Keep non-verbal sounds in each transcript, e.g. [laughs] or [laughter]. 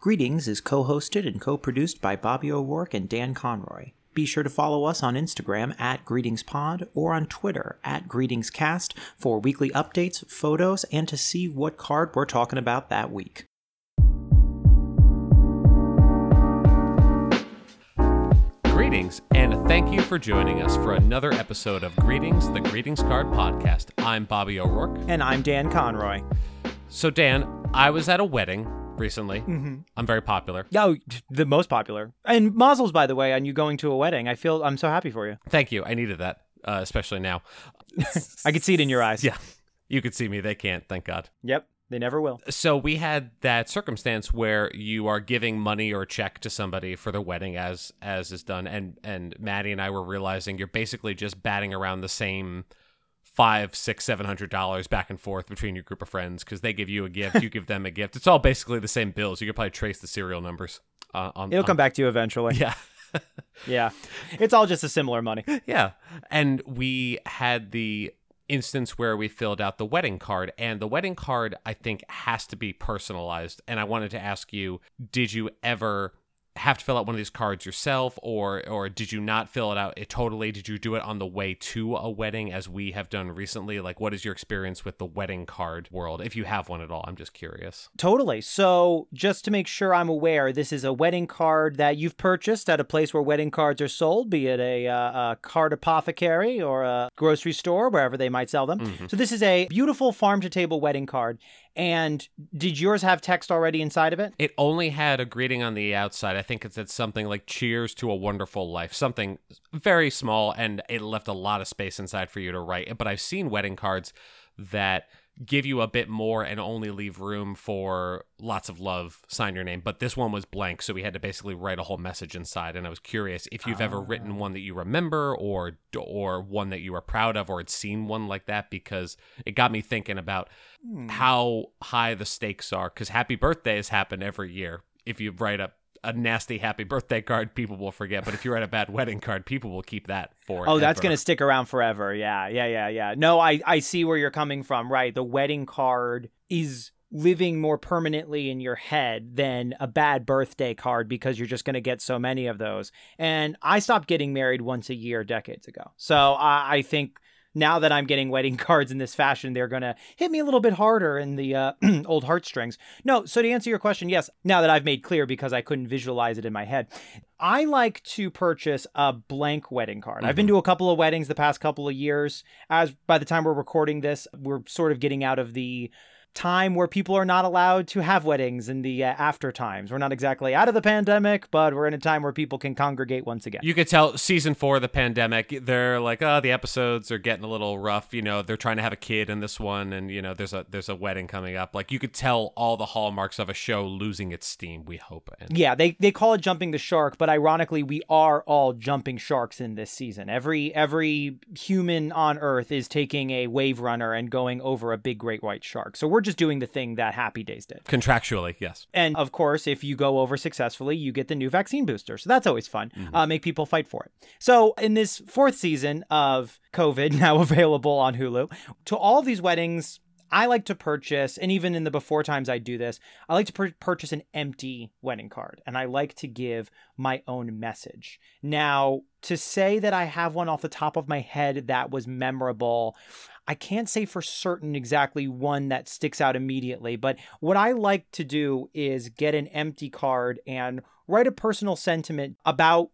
Greetings is co hosted and co produced by Bobby O'Rourke and Dan Conroy. Be sure to follow us on Instagram at GreetingsPod or on Twitter at GreetingsCast for weekly updates, photos, and to see what card we're talking about that week. Greetings, and thank you for joining us for another episode of Greetings, the Greetings Card Podcast. I'm Bobby O'Rourke. And I'm Dan Conroy. So, Dan, I was at a wedding recently. Mm-hmm. I'm very popular. Oh, the most popular. And Mazel's, by the way, on you going to a wedding. I feel I'm so happy for you. Thank you. I needed that, uh, especially now. [laughs] I could see it in your eyes. Yeah, you could see me. They can't, thank God. Yep. They never will. So we had that circumstance where you are giving money or a check to somebody for their wedding, as as is done, and and Maddie and I were realizing you're basically just batting around the same five, six, seven hundred dollars back and forth between your group of friends because they give you a gift, you give them a gift. It's all basically the same bills. You could probably trace the serial numbers. Uh, on It'll on, come back to you eventually. Yeah. [laughs] yeah. It's all just a similar money. Yeah. And we had the instance where we filled out the wedding card and the wedding card I think has to be personalized and I wanted to ask you did you ever have to fill out one of these cards yourself or or did you not fill it out it totally did you do it on the way to a wedding as we have done recently like what is your experience with the wedding card world if you have one at all I'm just curious Totally. So, just to make sure I'm aware, this is a wedding card that you've purchased at a place where wedding cards are sold, be it a, uh, a card apothecary or a grocery store, wherever they might sell them. Mhm. So, this is a beautiful farm to table wedding card. And did yours have text already inside of it? It only had a greeting on the outside. I think it said something like "Cheers to a wonderful life," something very small, and it left a lot of space inside for you to write. But I've seen wedding cards that give you a bit more and only leave room for lots of love, sign your name. But this one was blank, so we had to basically write a whole message inside. And I was curious if you've ever written ah. one that you remember, or or one that you were proud of, or had seen one like that, because it got me thinking about hmm. how high the stakes are because happy birthdays happen every year if you write a, a nasty happy birthday card people will forget but if you write a bad wedding card people will keep that for Oh, that's to stick around forever. Yeah, yeah, yeah, yeah. No, I, I see where you're coming from. Right. The wedding card is living more permanently in your head than a bad birthday card because you're just going to get so many of those. And I stopped getting married once a year decades ago. So I, I think now that I'm getting wedding [laughs] cards in this fashion, they're going to hit me a little bit harder in the uh, [clears throat] old heartstrings. No, so to answer your question, yes, now that I've made clear because I couldn't visualize it in my head, I like to purchase a blank wedding card. I've been to a couple of weddings the past couple of years. As by the time we're recording this, we're sort of getting out of the time where people are not allowed to have weddings in the uh, after times. We're not exactly out of the pandemic, but we're in a time where people can congregate once again. you could tell season four of the pandemic they're like oh the episodes are getting a little rough you know they're trying to have a kid in this one and you know there's a there's a wedding coming up like you could tell all the hallmarks of a show losing its steam we hope and Yeah, they they call it jumping the shark, but ironically, we are all jumping sharks in this season. Every every human on Earth is taking a wave runner and going over a big great white shark. So we're just doing the thing that Happy Days did. contractually yes And of course, if you go over successfully, you get the new vaccine booster. So that's always fun. Uh, make people fight for it. So in this fourth season of COVID, [laughs] now available on Hulu, to all these weddings, I like to purchase, and even in the before times I do this, I like to pur- purchase an empty wedding card and I like to give my own message. Now, to say that I have one off the top of my head that was memorable, I can't say for certain exactly one that sticks out immediately, but what I like to do is get an empty card and write a personal sentiment about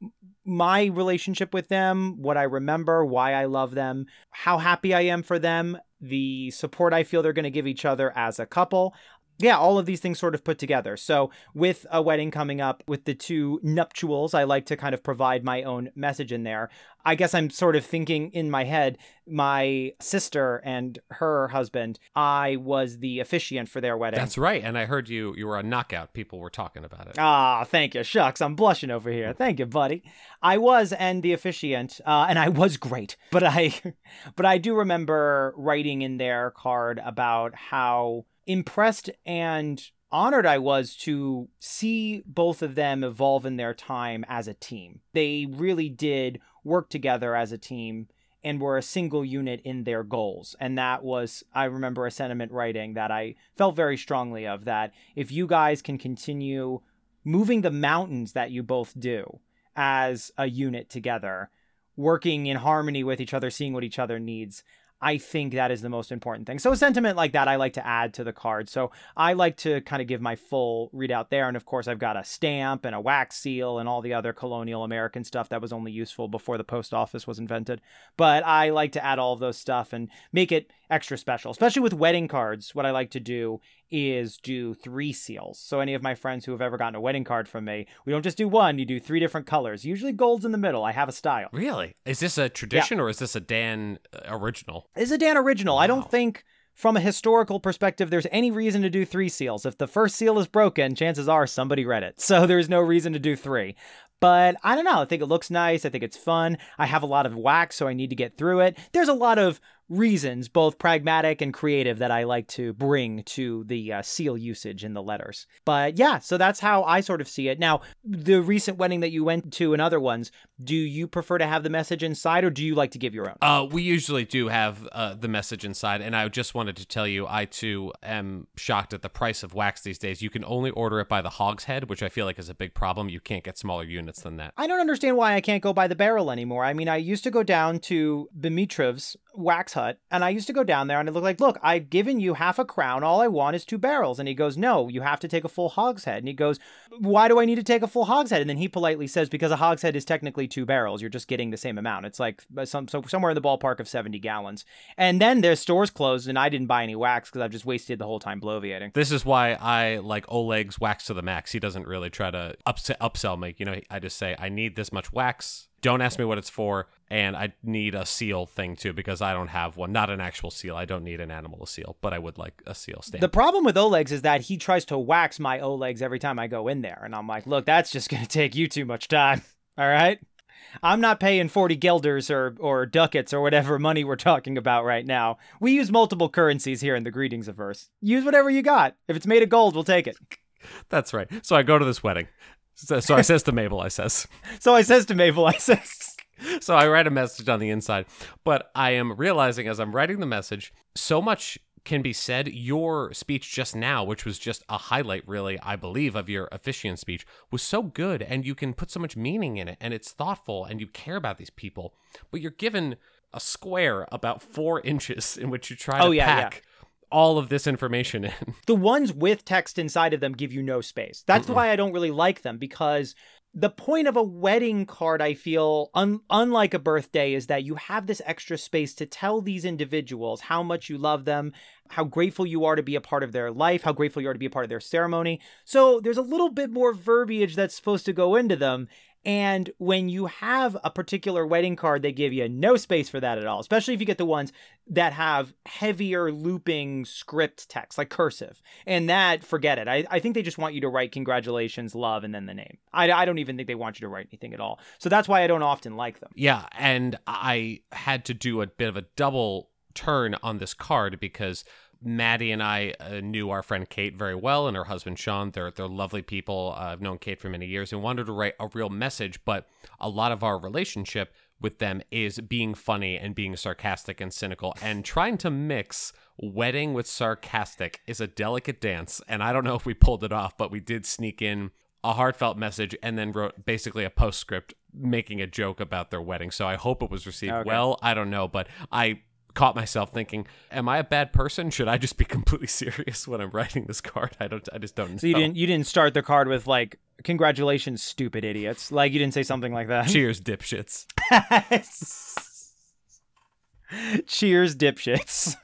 my relationship with them, what I remember, why I love them, how happy I am for them, the support I feel they're going to give each other as a couple. Yeah, all of these things sort of put together. So, with a wedding coming up, with the two nuptials, I like to kind of provide my own message in there. I guess I'm sort of thinking in my head, my sister and her husband, I was the officiant for their wedding. that's right and i heard you you were a knockout people were talking about it Ah, thank you. Shucks, I'm blushing over here. Thank you, buddy. I was and the officiant, uh, and I was great. But I, [laughs] but I do remember writing in their card about how impressed and honored I was to see both of them evolve in their time as a team. They really did work together as a team and were a single unit in their goals. And that was, I remember a sentiment writing that I felt very strongly of that if you guys can continue moving the mountains that you both do as a unit together, working in harmony with each other, seeing what each other needs. I think that is the most important thing. So a sentiment like that I like to add to the card. So I like to kind of give my full readout there. And of course I've got a stamp and a wax seal and all the other colonial American stuff that was only useful before the post office was invented. But I like to add all of those stuff and make it extra special, especially with wedding cards. What I like to do is do three seals. So any of my friends who have ever gotten a wedding card from me, we don't just do one, you do three different colors. Usually gold's in the middle. I have a style. Really? Is this a tradition yeah. or is this a Dan uh, original? It's a Dan original. Wow. I don't think from a historical perspective, there's any reason to do three seals. If the first seal is broken, chances are somebody read it. [laughs] So there's no reason to do three. But I don't know. I think it looks nice. I think it's fun. I have a lot of wax, so I need to get through it. There's a lot of reasons, both pragmatic and creative, that I like to bring to the uh, seal usage in the letters. But yeah, so that's how I sort of see it. Now, the recent wedding that you went to and other ones, do you prefer to have the message inside or do you like to give your own? Uh, we usually do have uh, the message inside. And I just wanted to tell you, I too am shocked at the price of wax these days. You can only order it by the hogshead, which I feel like is a big problem. You can't get smaller units than that. I don't understand why I can't go by the barrel anymore. I mean, I used to go down to Dimitrev's wax hut and I used to go down there and it looked like, look, I've given you half a crown. All I want is two barrels. And he goes, no, you have to take a full hogshead. And he goes, why do I need to take a full hogshead? And then he politely says, because a hogshead is technically two barrels. You're just getting the same amount. It's like uh, some so somewhere in the ballpark of 70 gallons. And then their stores closed and I didn't buy any wax because I've just wasted the whole time bloviating. This is why I like Oleg's wax to the max. He doesn't really try to ups- upsell me. You know, I just say, I need this much wax don't ask me what it's for. And I need a seal thing too because I don't have one. Not an actual seal. I don't need an animal to seal, but I would like a seal stamp. The problem with Oleg's is that he tries to wax my Oleg's every time I go in there. And I'm like, look, that's just going to take you too much time. [laughs] All right. I'm not paying 40 guilders or, or ducats or whatever money we're talking about right now. We use multiple currencies here in the Greetings averse. Use whatever you got. If it's made of gold, we'll take it. [laughs] That's right. So I go to this wedding. So, so I says to Mabel, I says. [laughs] So I says to Mabel, I says. so I write a message on the inside, but I am realizing as I'm writing the message, so much can be said. Your speech just now, which was just a highlight, really, I believe, of your officiant speech, was so good, and you can put so much meaning in it, and it's thoughtful, and you care about these people, but you're given a square about four [laughs] inches in which you try oh, to yeah, pack. All of this information in. [laughs] The ones with text inside of them give you no space. That's Mm-mm. why I don't really like them because the point of a wedding card, I feel, un- unlike a birthday, is that you have this extra space to tell these individuals how much you love them, how grateful you are to be a part of their life, how grateful you are to be a part of their ceremony. So there's a little bit more verbiage that's supposed to go into them. And when you have a particular wedding card, they give you no space for that at all, especially if you get the ones that have heavier looping script text, like cursive. And that, forget it. I, I think they just want you to write congratulations, love, and then the name. I, I don't even think they want you to write anything at all. So that's why I don't often like them. Yeah. And I had to do a bit of a double turn on this card because Maddie and I uh, knew our friend Kate very well, and her husband Sean. They're they're lovely people. Uh, I've known Kate for many years, and wanted to write a real message. But a lot of our relationship with them is being funny and being sarcastic and cynical, and trying to mix wedding with sarcastic is a delicate dance. And I don't know if we pulled it off, but we did sneak in a heartfelt message and then wrote basically a postscript making a joke about their wedding. So I hope it was received okay. well. I don't know, but I caught myself thinking, "Am I a bad person? Should I just be [laughs] completely serious when I'm writing this card?" I don't. I just don't. So you didn't. You didn't start the card with like, "Congratulations, stupid idiots." Like you didn't say something like that. Cheers, dipshits. [laughs] Cheers, dipshits.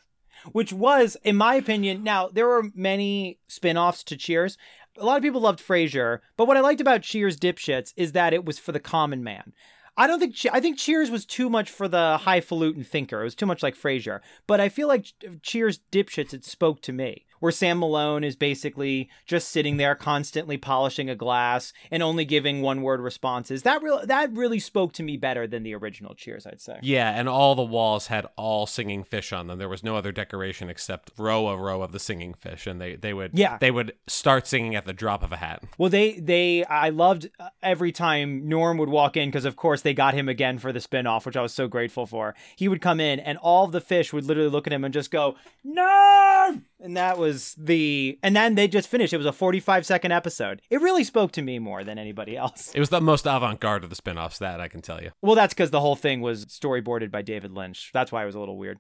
Which was, in my opinion, now there were many spin-offs to Cheers. A lot of people loved Frasier, but what I liked about Cheers Dipshits is that it was for the common man. I don't think I think Cheers was too much for the highfalutin thinker. It was too much like Frasier. But I feel like Cheers dipshits it spoke to me where Sam Malone is basically just sitting there constantly polishing a glass and only giving one word responses. That real that really spoke to me better than the original Cheers, I'd say. Yeah, and all the walls had all singing fish on them. There was no other decoration except row a row of the singing fish, and they they would yeah they would start singing at the drop of a hat. Well, they they I loved uh, every time Norm would walk in because of course they got him again for the spinoff, which I was so grateful for. He would come in and all the fish would literally look at him and just go Norm And that was the and then they just finished. It was a 45 second episode. It really spoke to me more than anybody else. It was the most avant-garde of the spin-offs that I can tell you. Well, that's cuz the whole thing was storyboarded by David Lynch. That's why it was a little weird.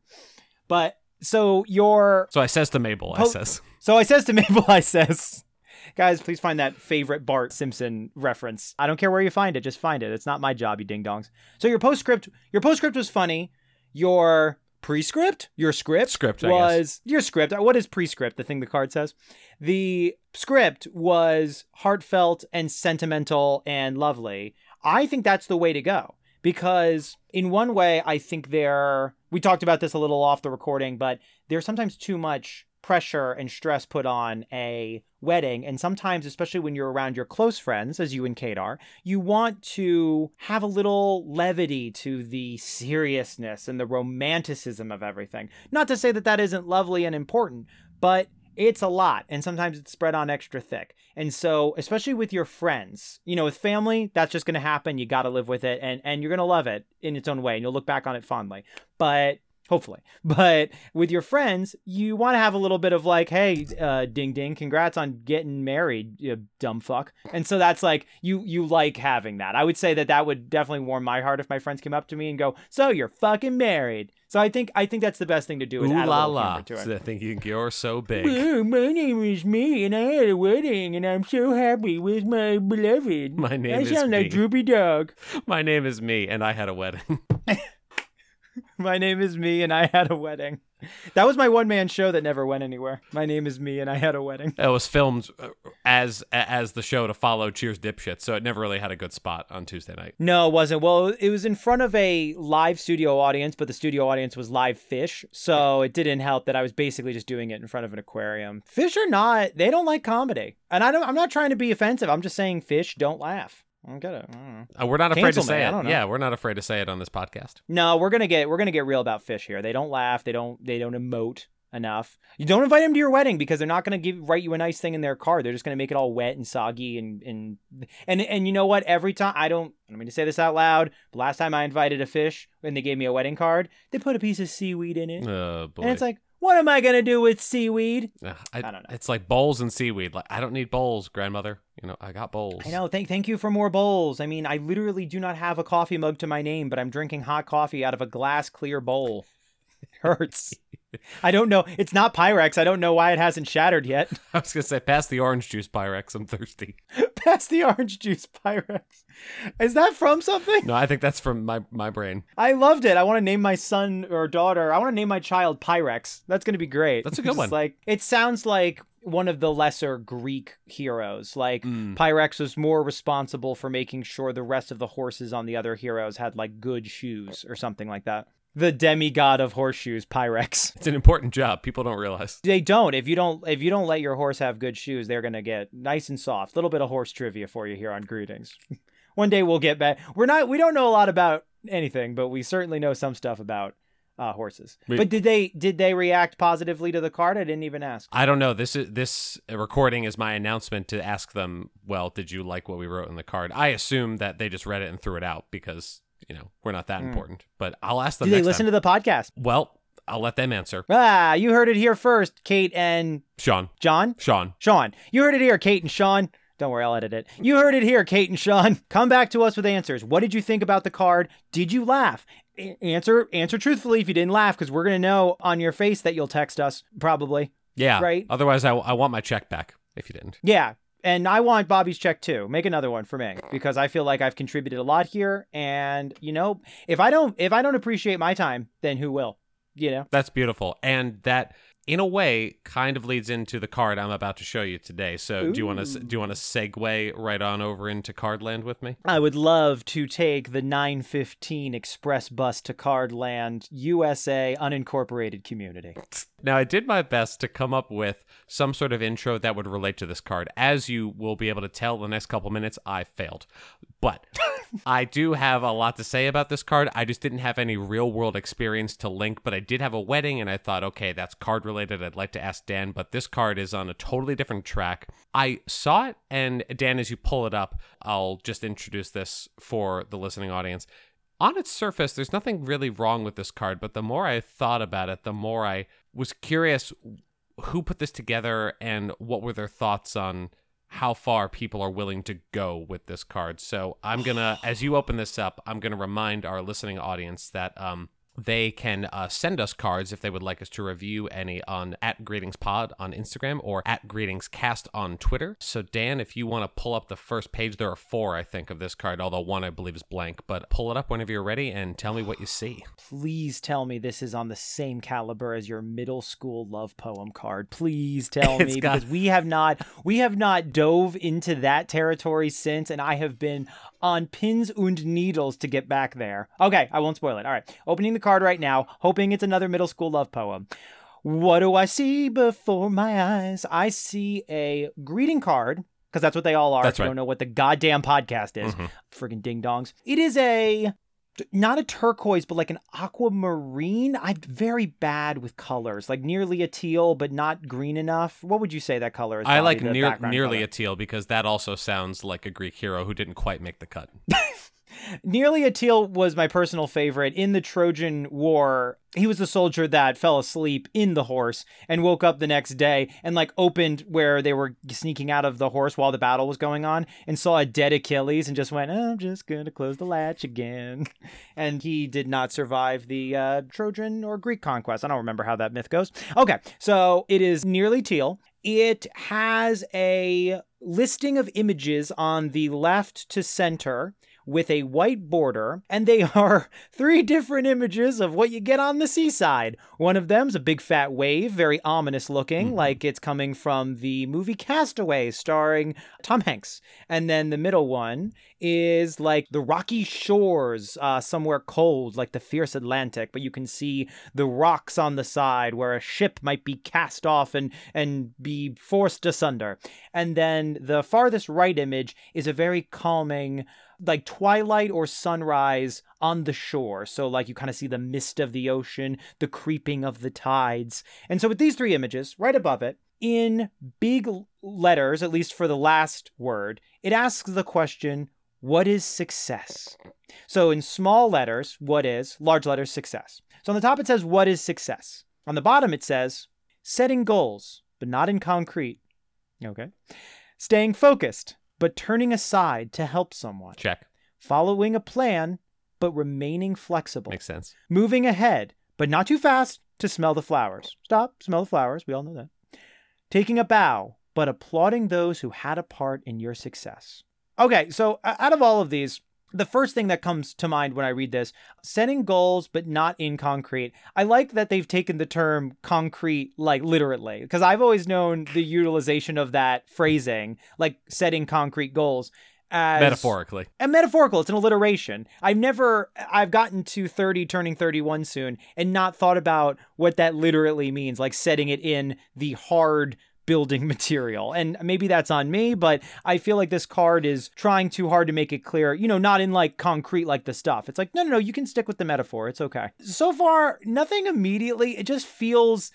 But so your So I says to Mabel, I says, [laughs] so I says to Mabel, I says, guys, please find that favorite Bart Simpson reference. I don't care where you find it, just find it. It's not my job, you ding dongs. So your postscript, your postscript was funny. Your prescript, your script, Script, I was your script. Uh, what is prescript? The thing the card says. The script was heartfelt and sentimental and lovely. I think that's the way to go because in one way, I think there. We talked about this a little off the recording, but there's sometimes too much pressure and stress put on a wedding. And sometimes, especially when you're around your close friends, as you and Kate are, you want to have a little levity to the seriousness and the romanticism of everything. Not to say that that isn't lovely and important, but it's a lot and sometimes it's spread on extra thick. And so, especially with your friends, you know, with family, that's just going to happen. You got to live with it and and you're going to love it in its own way and you'll look back on it fondly. But hopefully. But with your friends, you want to have a little bit of like, hey, uh, ding ding, congrats on getting married, you dumb fuck. And so that's like you you like having that. I would say that that would definitely warm my heart if my friends came up to me and go, so you're fucking married. So I think I think that's the best thing to do is ooh add la la. to it. So I think you're so big. Well, my name is me, and I had a wedding, and I'm so happy with my beloved. My name I is sound like me. Droopy Dog. My name is me, and I had a wedding. [laughs] [laughs] My name is me, and I had a wedding. That was my one man show that never went anywhere. My name is me, and I had a wedding. It was filmed uh, as as the show to follow Cheers Dipshit, so it never really had a good spot on Tuesday night. No, it wasn't. Well, it was in front of a live studio audience, but the studio audience was live fish, so it didn't help that I was basically just doing it in front of an aquarium. Fish are not; they don't like comedy, and I don't. I'm not trying to be offensive. I'm just saying fish don't laugh. I get it. I know. Uh, we're not afraid Cancel to me, say it. Yeah, we're not afraid to say it on this podcast. No, we're gonna get we're gonna get real about fish here. They don't laugh. They don't they don't emote enough. You don't invite them to your wedding because they're not gonna give write you a nice thing in their card. They're just gonna make it all wet and soggy and and and and you know what? Every time I don't I don't mean to say this out loud, but last time I invited a fish and they gave me a wedding card, they put a piece of seaweed in it, Oh boy. and it's like, what am I gonna do with seaweed? Ugh, I, I don't know. It's like bowls and seaweed. Like I don't need bowls, grandmother. You know, I got bowls. I know. Thank thank you for more bowls. I mean, I literally do not have a coffee mug to my name, but I'm drinking hot coffee out of a glass clear bowl. It hurts. [laughs] I don't know. It's not Pyrex. I don't know why it hasn't shattered yet. [laughs] I was gonna say, pass the orange juice, Pyrex. I'm thirsty. [laughs] Pass the orange juice, Pyrex. Is that from something? No, I think that's from my my brain. I loved it. I want to name my son or daughter. I want to name my child Pyrex. That's going to be great. That's a good one. Like it sounds like one of the lesser Greek heroes. Like Mm. Pyrex was more responsible for making sure the rest of the horses on the other heroes had like good shoes or something like that. The demigod of horseshoes, Pyrex. [laughs] It's an important job. People don't realize. They don't. If you don't if you don't let your horse have good shoes, they're going to get nice and soft. little bit of horse trivia for you here on Greetings. [laughs] One day we'll get back. We're not we don't know a lot about anything, but we certainly know some stuff about uh, horses. We- but did they did they react positively to the card? I didn't even ask. I don't know. This is this recording is my announcement to ask them. Well, did you like what we wrote in the card? I assume that they just read it and threw it out because you know we're not that Hmm. important. But I'll ask them. Did they listen time. to the podcast? Well, I'll let them answer. Ah, you heard it here first, Kate and Sean, John. Sean, Sean, you heard it here, Kate and Sean. Don't worry, I'll edit it. You heard it here, Kate and Sean. [laughs] Come back to us with answers. What did you think about the card? Did you laugh? A- answer answer truthfully if you didn't laugh, because we're gonna know on your face that you'll text us probably. yeah, Right. Otherwise, I, I want my check back. If you didn't, Yeah, and I want Bobby's check too. Make another one for me because I feel like I've contributed a lot here, and you know, if I don't if I don't appreciate my time, then who will? You know. that's beautiful, and that in a way kind of leads into the card I'm about to show you today. So, do you want to do you want to segue right on over into Cardland with me? I would love to take the 915 express bus to Cardland, USA unincorporated community. Now, I did my best to come up with some sort of intro that would relate to this card. As you will be able to tell the next couple minutes, I failed. But [laughs] I do have a lot to say about this card. I just didn't have any real world experience to link, but I did have a wedding, and I thought, okay, that's card related. I'd like to ask Dan, but this card is on a totally different track. I saw it, and Dan, as you pull it up, I'll just introduce this for the listening audience on its surface, there's nothing really wrong with this card, but the more I thought about it, the more I was curious who put this together and what were their thoughts on how far people are willing to go with this card. So I'm gonna, as you open this up, I'm gonna remind our listening audience that um, they can uh, send us cards if they would like us to review any on at greetings pod on instagram or at greetings cast on twitter so dan if you want to pull up the first page there are four i think of this card although one i believe is blank but pull it up whenever you're ready and tell me what you see Please tell me this is on the same caliber as your middle school love poem card. Please tell [laughs] me got- because we have not we have not dove into that territory since and I have been on pins and needles to get back there. Okay, I won't spoil it. All right. Opening the card right now, hoping it's another middle school love poem. What do I see before my eyes? I see a greeting card because that's what they all are. That's if you don't know what the goddamn podcast is. Mhm. Friggin' ding dongs. It is a not a turquoise, but like an aquamarine. I'm very bad with colors, like nearly a teal, but not green enough. What would you say that color is? i like near, nearly color? a teal because that also sounds like a greek hero who didn't quite make the cut [laughs] Nearly a teal was my personal favorite in the Trojan War. He was the soldier that fell asleep in the horse and woke up the next day and like opened where they were sneaking out of the horse while the battle was going on and saw a dead Achilles and just went, "I'm just gonna close the latch again." [laughs] And he did not survive the uh, Trojan or Greek conquest. I don't remember how that myth goes. Okay, so it is nearly teal. It has a listing of images on the left to center with a white border, and they [laughs] are three different images of what you get on the seaside. One of them's a big fat wave, very ominous looking, Mhm. like it's coming from the movie Castaway, starring Tom Hanks. And then the middle one is like the rocky shores, uh, somewhere cold, like the fierce Atlantic, but you can see the rocks on the side where a ship might be cast off and and be forced asunder. And then the farthest right image is a very calming like twilight or sunrise on the shore. So like you kind of see the mist of the ocean, the creeping of the tides. And so with these three images right above it, in big letters, at least for the last word, it asks the question, what is success? So in small letters, what is, large letters, success. So on the top it says, what is success? On the bottom it says, setting goals, but not in concrete. Okay. Staying focused, but turning aside to help someone. check Following a plan, but remaining flexible. makes sense Moving ahead, but not too fast to smell the flowers. Stop, smell the flowers. We all know that. Taking a bow, but applauding those who had a part in your success. Okay, so out of all of these, the first thing that comes to mind when I read this, setting goals but not in concrete. I like that they've taken the term concrete like literally because I've always known the utilization of that phrasing, like setting concrete goals as metaphorically and metaphorical it's an alliteration i've never i've gotten to 30 turning 31 soon and not thought about what that literally means like setting it in the hard building [laughs] material and maybe that's on me but i feel like this card is trying too hard to make it clear you know not in like concrete like the stuff it's like no no no you can stick with the metaphor it's okay so far nothing immediately it just feels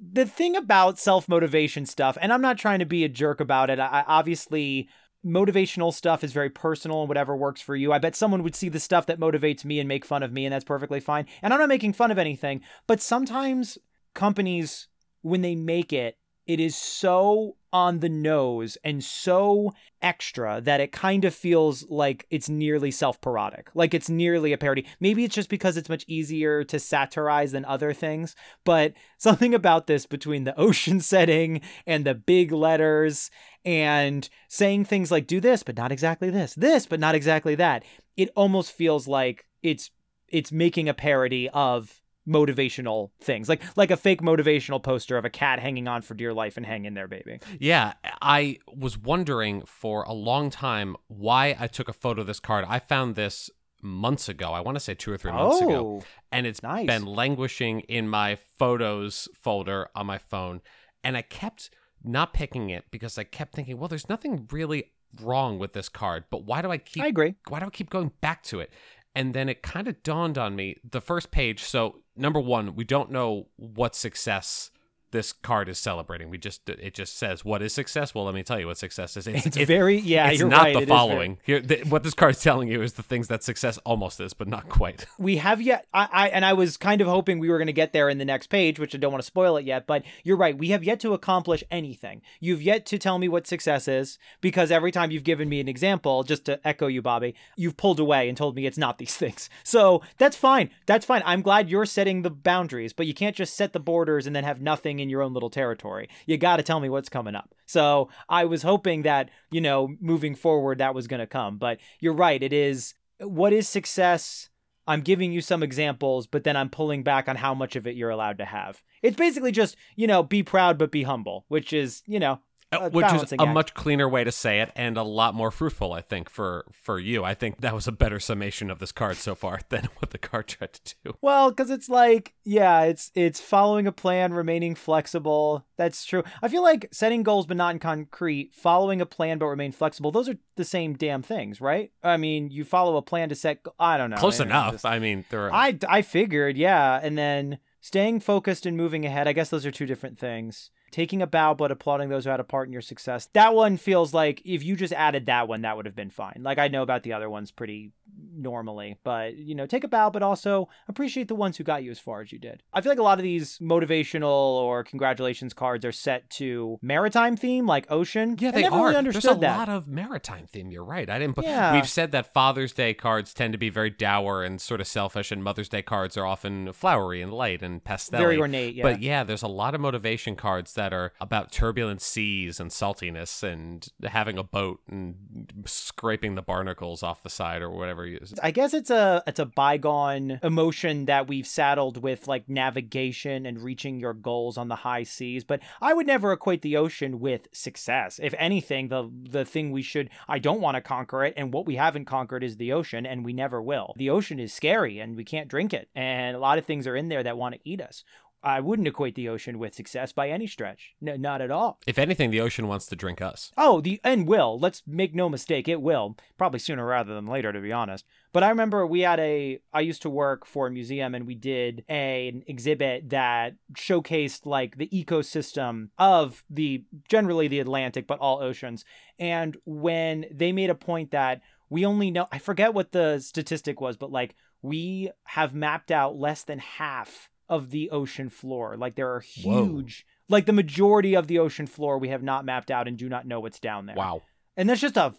the thing about self motivation stuff, and I'm not trying to be a jerk about it. I, obviously motivational stuff is very personal and whatever works for you. I bet someone would see the stuff that motivates me and make fun of me, and that's perfectly fine. And I'm not making fun of anything, but sometimes companies, when they make it, it is so on the nose and so extra that it kind of feels like it's nearly self parodic. Like it's nearly a parody. Maybe it's just because it's much easier to satirize than other things, but [laughs] something about this between the ocean [laughs] setting and the big letters and saying things like do this but not exactly this, this but not exactly that. It almost feels like it's it's making a parody of motivational things like like a fake motivational poster of a cat hanging on for dear life and hang in there baby Yeah, I was wondering for a long time why I took a photo of this card. I found this months ago. I want to say two or three months ago. oh And it's nice. been languishing in my photos folder on my phone. And I kept not picking it because I kept thinking, well, there's nothing really wrong with this card, but why do I keep i agree why do I keep going back to it? And then it kind of dawned on me the first page. So, number one, we don't know what success this card is celebrating. We just it just says what is success. Well, let me tell you what success is. It's, It's it- very yeah. it's you're not right, the it following. Here, th- what this card is telling you is the things that success almost is, but not quite. [laughs] we have yet I, I and I was kind of hoping we were going to get there in the next page, which I don't want to spoil it yet, but you're right. We have yet to accomplish anything. You've yet to tell me what success is because every time you've given me an example, just to echo you, Bobby, you've pulled away and told me it's not these [laughs] things. So that's fine. That's fine. I'm glad you're setting the boundaries, but you can't just set the borders and then have nothing in your own little territory. You got to tell me what's coming up. So I was hoping that, you know, moving forward, that was going to come. But you're right. It is what is success? I'm giving you some examples, but then I'm pulling back on how much of it you're allowed to have. It's basically just, you know, be proud but be humble, which is, you know, a which is a act. much cleaner way to say it and a lot more fruitful i think for for you i think that was a better summation of this card so far [laughs] than what the card tried to do Well, because it's like, yeah, it's it's following a plan, remaining flexible. That's true. I feel like setting goals but not in concrete, following a plan but remain flexible. Those are the same damn things, right? I mean, you follow a plan to set. I don't know. close know, enough just- i mean there are I I figured, yeah, and then staying focused and moving ahead. I guess those are two different things. Taking a bow but applauding those who had a part in your success. That one feels like if you just added that one, that would have been fine. Like I know about the other ones pretty normally, but you know, take a bow but also appreciate the ones who got you as far as you did. I feel like a lot of these motivational or congratulations cards are set to maritime theme, like ocean. yeah, I they never are. really There's a that. lot of maritime theme. You're right. I didn't. Put, Yeah. We've said that Father's Day cards tend to be very dour and sort of selfish, and Mother's Day cards are often flowery and light and pastel. Very ornate, yeah. But yeah, there's a lot of motivation cards that are about turbulent seas and saltiness and having a boat and scraping the barnacles off the side or whatever. I guess it's a it's a bygone emotion that we've saddled with like navigation and reaching your goals on the high seas, but I would never equate the ocean with success. If anything, the the thing we should I don't want to conquer it and what we haven't conquered is the ocean and we never will. The ocean is scary and we can't drink it and a lot of things are in there that want to eat us. I wouldn't equate the ocean with success by any stretch. No, not at all. if anything, the ocean wants to drink us. Oh, the and will. Let's make no mistake, it will. Probably sooner rather than later, to be honest. But I remember we had a. I used to work for a museum, and we did a, an exhibit that showcased like the ecosystem of the generally the Atlantic, but all oceans. And when they made a point that we only know, I forget what the statistic was, but like we have mapped out less than half of the ocean floor. Like there are Whoa. huge. Like the majority of the ocean floor we have not mapped out and do not know what's down there. Wow. And that's just a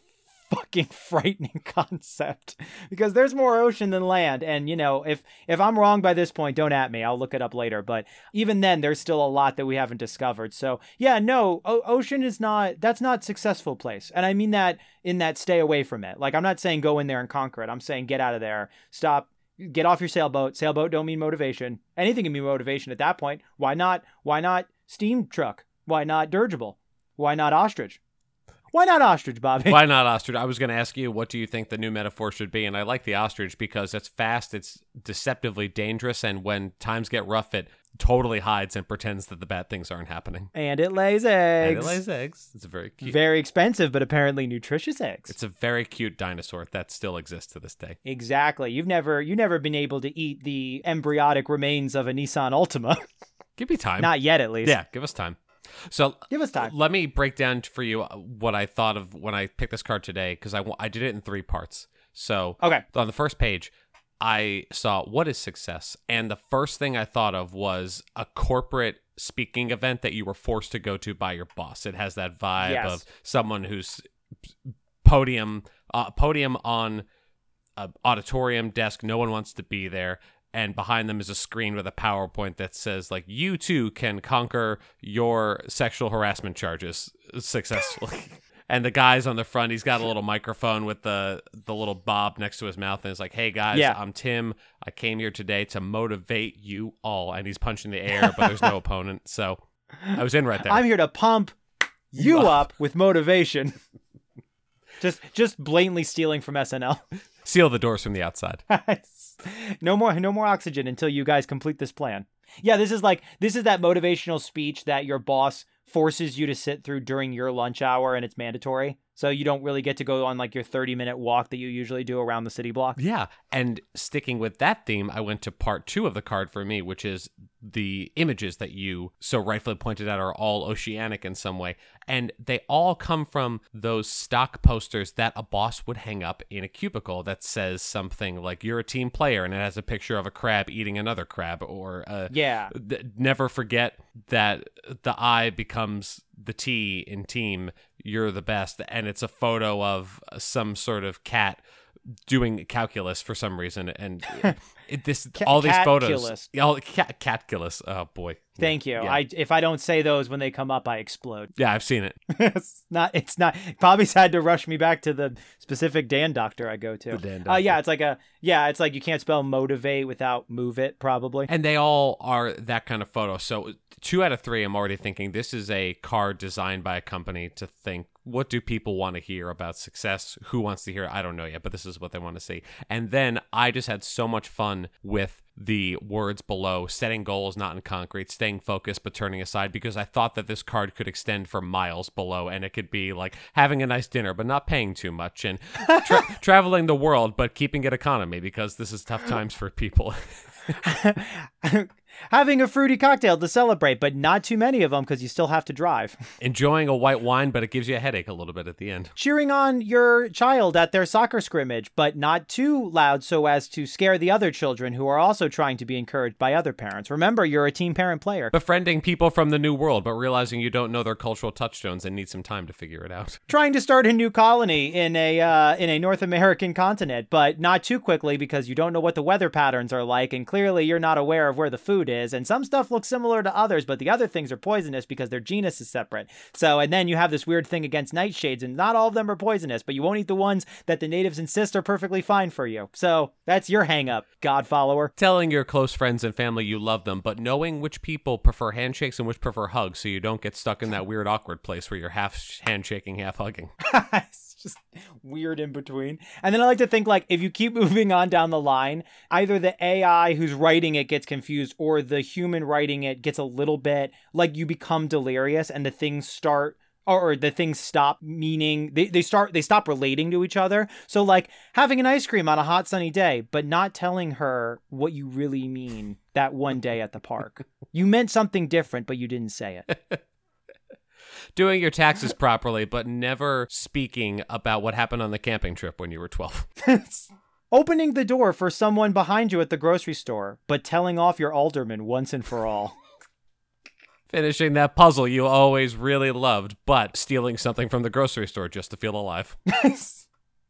fucking [laughs] frightening [laughs] concept because there's more ocean than land and you know if if I'm wrong by this point don't at me I'll look it up later but even then there's still a lot that we haven't discovered so yeah no o- ocean is not that's not successful place and I mean that in that stay away from it like I'm not saying go in there and conquer it I'm saying get out of there stop get off your sailboat sailboat don't mean motivation anything can be motivation at that point why not why not steam truck why not dirigible why not ostrich why not ostrich, Bobby? Why not [laughs] ostrich? I was going to ask you, what do you think the new metaphor should be? And I like the ostrich because it's fast, it's deceptively dangerous, and when times get rough, it totally hides and pretends that the bad things aren't happening. And it lays eggs. And it lays eggs. It's a very cute. Very expensive, but apparently nutritious eggs. It's a very cute dinosaur that still exists to this day. exactly. You've never you never been able to eat the embryonic remains of a Nissan Altima. [laughs] Give me time. Not yet, at least. yeah, give us time. So Give us time. let me break down for you uh, what I thought of when I picked this card today because I, I did it in three parts. So Okay. on the first page, I saw what is success, and the first thing I thought of was a corporate speaking event that you were forced to go to by your boss. It has that vibe Yes. of someone who's podium uh, podium on a auditorium desk. No one wants to be there. And behind them is a screen with a PowerPoint that says, like, you too can conquer your sexual harassment charges successfully. [laughs] and the guy's on the front, he's got a little microphone with the the little bob next to his mouth, and he's like, "Hey guys, Yeah. I'm Tim. I came here today to motivate you all." And he's punching the air, but there's no [laughs] opponent, so I was in right there. I'm here to pump you up with motivation. [laughs] just just blatantly stealing from SNL. [laughs] Seal the doors from the outside. no more no more oxygen until you guys complete this plan. Yeah, this is like this is that motivational speech that your boss forces you to sit through during your lunch hour and it's mandatory. So you don't really get to go on like your 30 minute walk that you usually do around the city block. Yeah. And sticking with that theme, I went to part two of the card for me, which is the images that you so rightfully pointed out are all oceanic in some way. And they all come from those stock posters that a boss would hang up in a cubicle that says something like, You're a team player, and it has a picture of a crab eating another crab, or uh, Yeah. th- never forget that the I becomes the T in team. You're the best, and it's a photo of some sort of cat doing calculus for some reason, and [laughs] it, this all these photos, all cat catculus. Oh boy, Thank you. Yeah. I if I don't say those when they come up, I explode. yeah, I've seen it. [laughs] it's not. It's not. Bobby's had to rush me back to the specific Dan doctor I go to. The Dan Uh, yeah, it's like a yeah. It's like you can't spell motivate without move it. Probably. And they all are that kind of photo. So two out of three, I'm already thinking this is a card designed by a company to think, what do people want to hear about success? Who wants to hear? it? I don't know yet, but this is what they want to see. And then I just had so much fun with the words below, setting goals not in concrete, staying focused but turning aside, because I thought that this card could extend for miles below, and it could be like having a nice dinner but not paying too much, and tra- [laughs] traveling the world but keeping it economy because this is tough times for people. [laughs] [laughs] Having a fruity cocktail to celebrate, but not too many of them because you still have to drive. [laughs] enjoying a white wine, but it gives you a headache a little bit at the end. Cheering on your child at their soccer scrimmage, but not too loud so as to scare the other children who are also trying to be encouraged by other parents. Remember, you're a team parent player. Befriending people from the new world, but realizing you don't know their cultural touchstones and need some time to figure it out. [laughs] trying to start a new colony in a uh, in a North American continent, but not too quickly because you don't know what the weather patterns are like, and clearly you're not aware of where the food is. And some stuff looks similar to others, but the other things are poisonous because their genus is separate. So, and then you have this weird thing against nightshades, and not all of them are poisonous, but you won't eat the ones that the natives insist are perfectly fine for you. So that's your hang up, God follower. Telling your close friends and family you love them, but knowing which people prefer handshakes and which prefer hugs so you don't get stuck in that weird, awkward place where you're half handshaking, half hugging. [laughs] [laughs] just weird in between. And then I like to think like if you keep [laughs] moving on down the line, either the AI who's writing it gets confused or the human writing it gets a little bit like you become delirious and the things start or the things stop meaning they, they start they stop relating to each other. So like having an ice cream on a hot sunny day but not telling her what you really mean that one day at the park. [laughs] You meant something different but you didn't say it Doing your taxes properly, but never speaking about what happened on the camping trip when you were 12. [laughs] Opening the door for someone behind you at the grocery store, but telling off your alderman once and for all. Finishing that puzzle you always really loved, but stealing something from the grocery store just to feel alive. [laughs]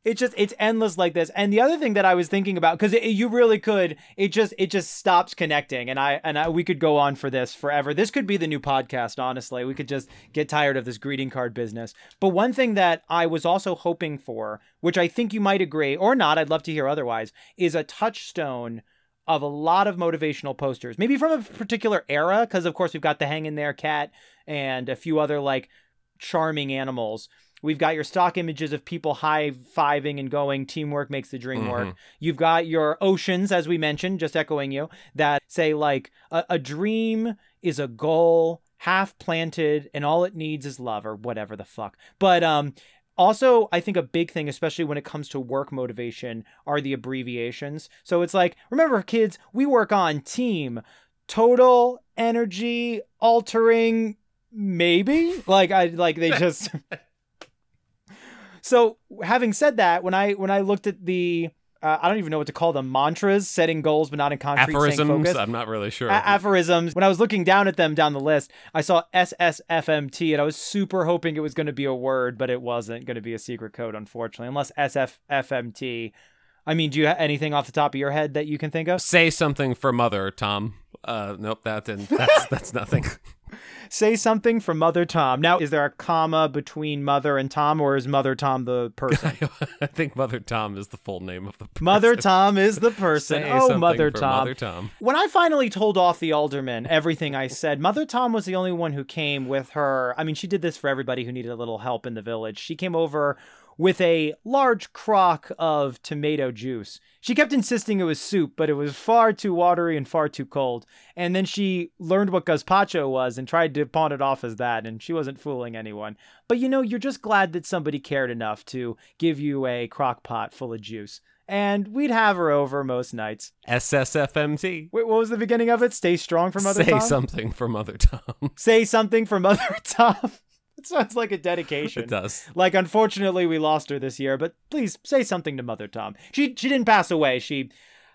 it's just it's endless like this. And the other thing that I was thinking about because you really could it just it just stops connecting and I and I we could go on for this forever. This could be the new podcast, honestly. We could just get tired of this greeting card business. But one thing that I was also hoping for, which I think you might agree or not, I'd love to hear otherwise, is a touchstone of a lot of motivational posters, maybe from a particular era, because of course we've got the hang in there cat and a few other like charming animals. We've got your stock images of people high fiving and going, teamwork makes the dream work. You've got your oceans, as we mentioned, just echoing you, that say like a, a dream is a goal half planted and all it needs is love or whatever the fuck. But um also, I think a big thing, especially when it comes to work motivation, are the abbreviations. So it's like, remember, kids, we work on team, total energy altering, maybe. Like I like they [laughs] just. [laughs] so having said that, when I when I looked at the, uh, I don't even know what to call them, mantras, setting goals but not in concrete, Aphorisms? I'm not really sure. a- aphorisms. When I was looking down at them down the list, I saw SSFMT, and I was super hoping it was going to be a word, but it wasn't going to be a secret code, unfortunately, unless SFFMT. I mean, do you have anything off the top of your head that you can think of? Say something for mother, Tom. Uh, nope, that didn't. That's that's nothing. [laughs] Say something for Mother Tom. Now, is there a comma between Mother and Tom, or is Mother Tom the [laughs] person? I think Mother Tom is the full name of the person. Mother Tom is the [laughs] person. Say oh, Mother Tom. Mother Tom. When I finally told off the alderman everything I said, Mother Tom was the only one who came with her. I mean, she did this for everybody who needed a little help in the village. She came over with a large crock of tomato juice. She kept insisting it was soup, but it was far too watery and far too cold. And then she learned what gazpacho was and tried to pawn it off as that, and she wasn't fooling anyone. But you know, you're just glad that somebody cared enough to give you a crock pot full of juice. And we'd have her over most nights. SSFMT. Wait, what was the beginning of it? Stay strong for Mother Say Tom? something for Mother Tom. Say something for Mother [laughs] Tom. It sounds like a dedication. it does. Like, unfortunately, we lost her this year, but please say something to Mother Tom. She she didn't pass away. She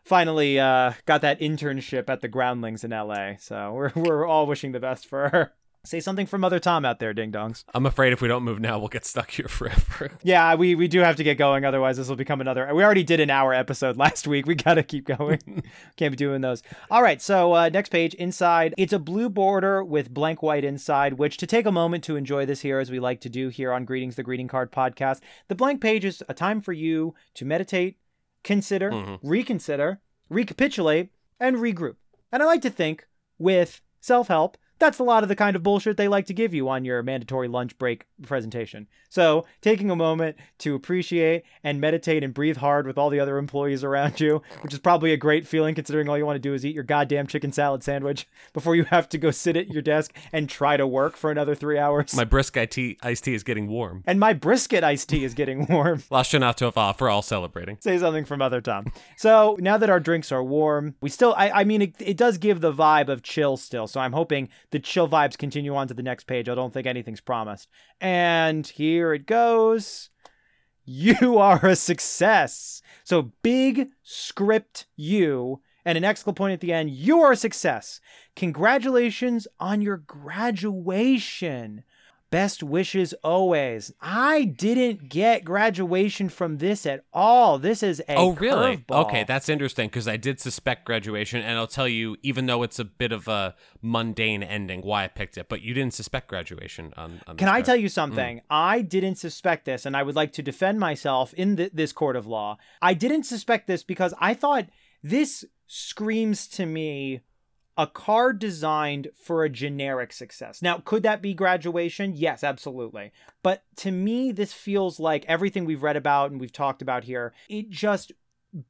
finally uh, got that internship at the Groundlings in L.A. So we're we're all wishing the best for her. Say something for Mother Tom out there, ding dongs. I'm afraid if we don't move now, we'll get stuck here [laughs] forever. Yeah, we we do have to get going, otherwise this will become another. We already did an hour episode [laughs] last week. We gotta keep going. [laughs] Can't be doing those. All right, so uh, next page inside. It's a blue border with blank white inside. Which to take a moment to enjoy this here, as we like to do here on Greetings the Greeting Card Podcast. The blank page is a time for you to meditate, consider, Mhm. reconsider, recapitulate, and regroup. And I like to think with self help. That's a lot of the kind of bullshit they like to give you on your mandatory lunch break presentation. So, taking a moment to appreciate and meditate and breathe hard with all the other employees around you, which is probably a great feeling considering all you want to do is eat your goddamn chicken salad sandwich [laughs] before you have to go sit at your desk and try to work for another three hours. My brisket iced tea is getting warm. and my brisket iced tea is getting [laughs] warm. L'shana tova for all celebrating. say something from Mother Tom. So now that our drinks are warm, we still, I, I mean, it, it does give the vibe of chill still. So I'm hoping the chill vibes continue on to the next page. I don't think anything's promised. And here it goes. You [laughs] are a success. So big script you and an exclamation point at the end. You are a success. Congratulations on your graduation. Best wishes always. I didn't get graduation from this at all. This is a oh, really? curveball. Okay, that's interesting because I did suspect graduation, and I'll tell you, even though it's a bit of a mundane ending, why I picked it. But you didn't suspect graduation on. on Can I tell you something? Mm. I didn't suspect this, and I would like to defend myself in th- this court of law. I didn't suspect this because I thought this screams to me a card designed for a generic success. Now, could that be graduation? Yes, absolutely. But to me, this feels like everything we've read about and we've talked about here, it just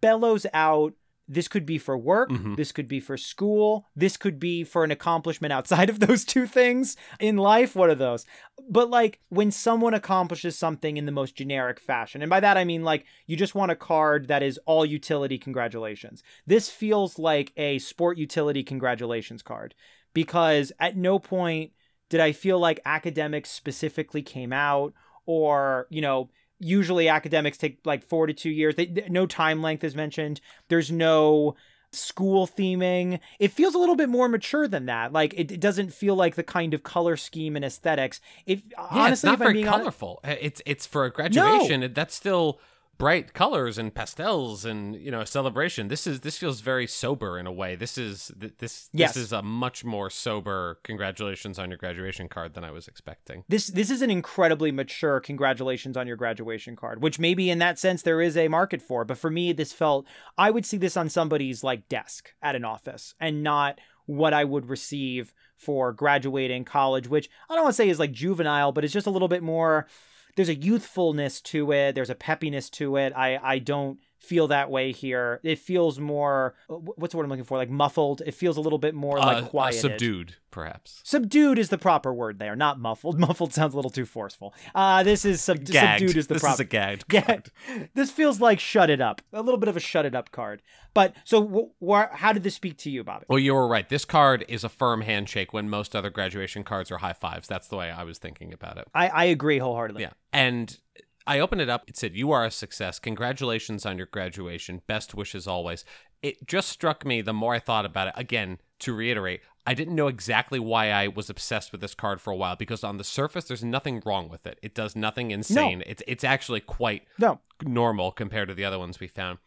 bellows out. This could be for work. Mhm. This could be for school. This could be for an accomplishment outside of [laughs] those two things in life. What are those? But like when someone accomplishes something in the most generic fashion, and by that I mean like you just want a card that is all utility congratulations. This feels like a sport utility congratulations card because at no point did I feel like academics specifically came out or, you know, usually academics take like 4 to 2 years. They, th- no time length is mentioned. There's no school theming. It feels a little bit more mature than that. Like it, it doesn't feel like the kind of color scheme and aesthetics. If Yeah, honestly, it's not if I'm very honest, colorful. It's it's for a graduation. That's still bright colors and pastels and you know a celebration. This is this feels very sober in a way. This is this Yes. this is a much more sober congratulations on your graduation card than I was expecting. this this is an incredibly mature congratulations on your graduation card which maybe in that sense there is a market for but for me this felt i would see this on somebody's like desk at an office and not what i would receive for graduating college which i don't want to say is like juvenile but it's just a little bit more there's a youthfulness to it there's a peppiness to it. I i don't feel that way here it feels more what's the word i'm looking for like muffled it feels a little bit more Uh, like uh, quiet subdued, perhaps. Subdued is the proper word there, not muffled. [laughs] Muffled sounds a little too forceful. Uh, this is sub- subdued is the proper. this is a gagged. [laughs] This feels like shut it up. A little bit of a shut it up card. But so, how did this speak to you, Bobby? Well, you were right. This card is a firm handshake when most other graduation cards are high fives. That's the way I was thinking about it. I, I agree wholeheartedly. Yeah. And I opened it up. It said, You are a success. Congratulations on your graduation. Best wishes always. It just struck me the more I thought about it. Again, to reiterate, I didn't know exactly why I was obsessed with this card for a while because on the surface, there's nothing wrong with it. It does nothing insane. No. It's, it's actually quite No, normal compared to the other ones we found.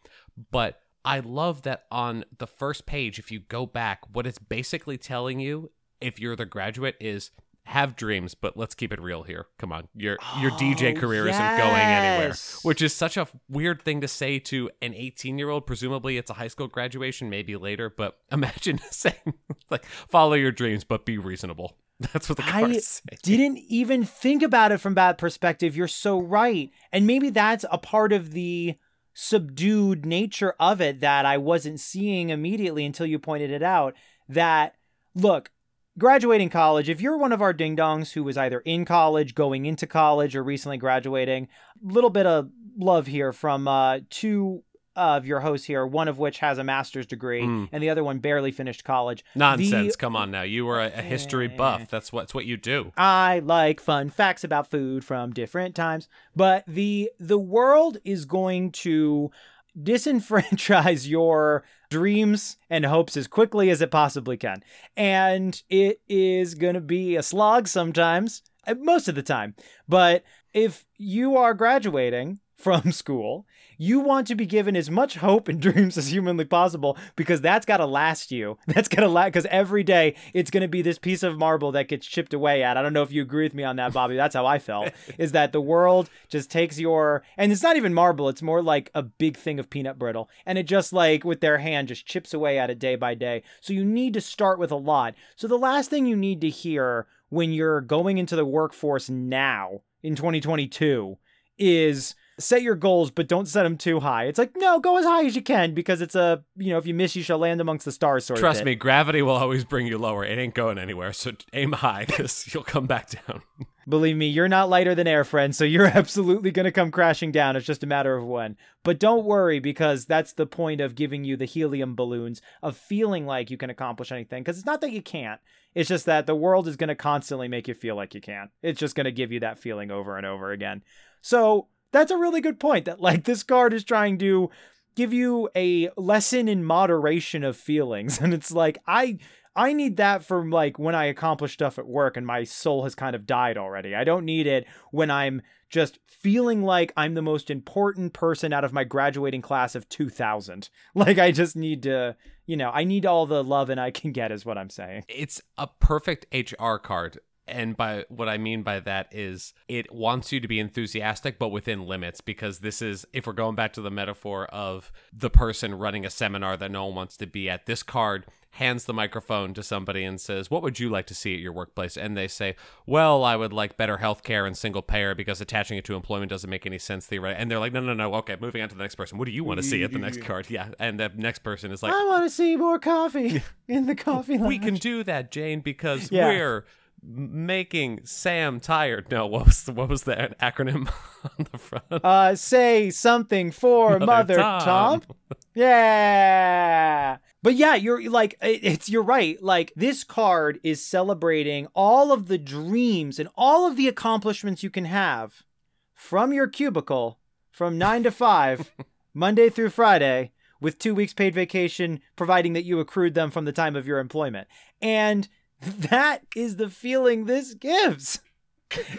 But I love that on the first page, if you go back, what it's basically telling you, if you're the graduate, is have dreams, but let's keep it real here. Come on. Your your DJ Oh, career isn't going anywhere. Which is such a weird thing to say to an 18 year old. Presumably it's a high school graduation, maybe later, but [laughs] imagine [laughs] saying like follow your dreams, but be reasonable. [laughs] That's what the I say. didn't even think about it from that perspective. You're so right. And maybe that's a part of the subdued nature of it that I wasn't seeing immediately until you pointed it out. That, look, graduating college, if you're one of our ding dongs who was either in college, going into college, or recently graduating, a little bit of love here from uh, two of your hosts here, one of which has a master's degree Mm. and the other one barely finished college. Nonsense. The- Come on now. You were a, a history buff. That's what, that's what you do. I like fun facts about food from different times, but the the world is going to disenfranchise [laughs] your dreams and hopes as quickly as it possibly can. And it is going to be a slog sometimes, uh, most of the time. But if you are graduating from [laughs] school, you want to be given as much hope and [laughs] dreams as humanly possible because that's got to last you. [laughs] That's going to last because every day it's going to be this piece of marble that gets chipped away at. I don't know if you agree with me on that, Bobby. That's how I felt. is that the world just takes your and it's not even marble. It's more like a big thing of peanut brittle, and it just like with their hand just chips away at it day by day. So you need to start with a lot. So the last thing you need to hear when you're going into the workforce now in 2022 is set your goals but don't set them too high. It's like no go as high as you can because it's a you know if you miss you shall land amongst the stars sort Trust of me, gravity will always bring you lower. It ain't going anywhere. So [laughs] aim high. [laughs] Because you'll come back down. believe me you're not lighter than air friend so you're [laughs] absolutely going to come crashing down. It's just a matter of when. But don't worry because that's the point of giving you the helium balloons of feeling like you can accomplish anything because it's not that you can't. It's just that the world is going to constantly make you feel like you can it's just going to give you that feeling over and over again. So that's a really good point that like this card is trying to give you a lesson in moderation of feelings. [laughs] And it's like i i need that for like when i accomplish stuff at work and my soul has kind of died already. I don't need it when i'm just feeling like i'm the most important person out of my graduating class of 2000 [laughs] like i just need to you know i need all the love and i can get is what i'm saying. It's a perfect HR card. And by what I mean by that is it wants you to be enthusiastic, but within limits, because this is, if we're going back to the metaphor of the person running a seminar that no one wants to be at, this card hands the microphone to somebody and says, What would you like to see at your workplace? And they say, Well, I would like better health care and single payer because attaching it to employment doesn't make any sense theoretically. And they're like, No, no, no. Okay, moving on to the next person. What do you want to see at the next card? Yeah. And the next person is like, i want to see more coffee [laughs] in the coffee lounge. we can do that, Jane, because Yeah. we're making Sam tired. No, what was the, what was that acronym [laughs] on the front? uh say something for Mother mother, Tom. tom. yeah but yeah you're like it's you're right like this card is celebrating all of the dreams and all of the accomplishments you can have from your cubicle from 9 to 5 [laughs] monday through friday with two weeks paid vacation providing that you accrued them from the time of your employment and [laughs] that is the feeling this gives. [laughs]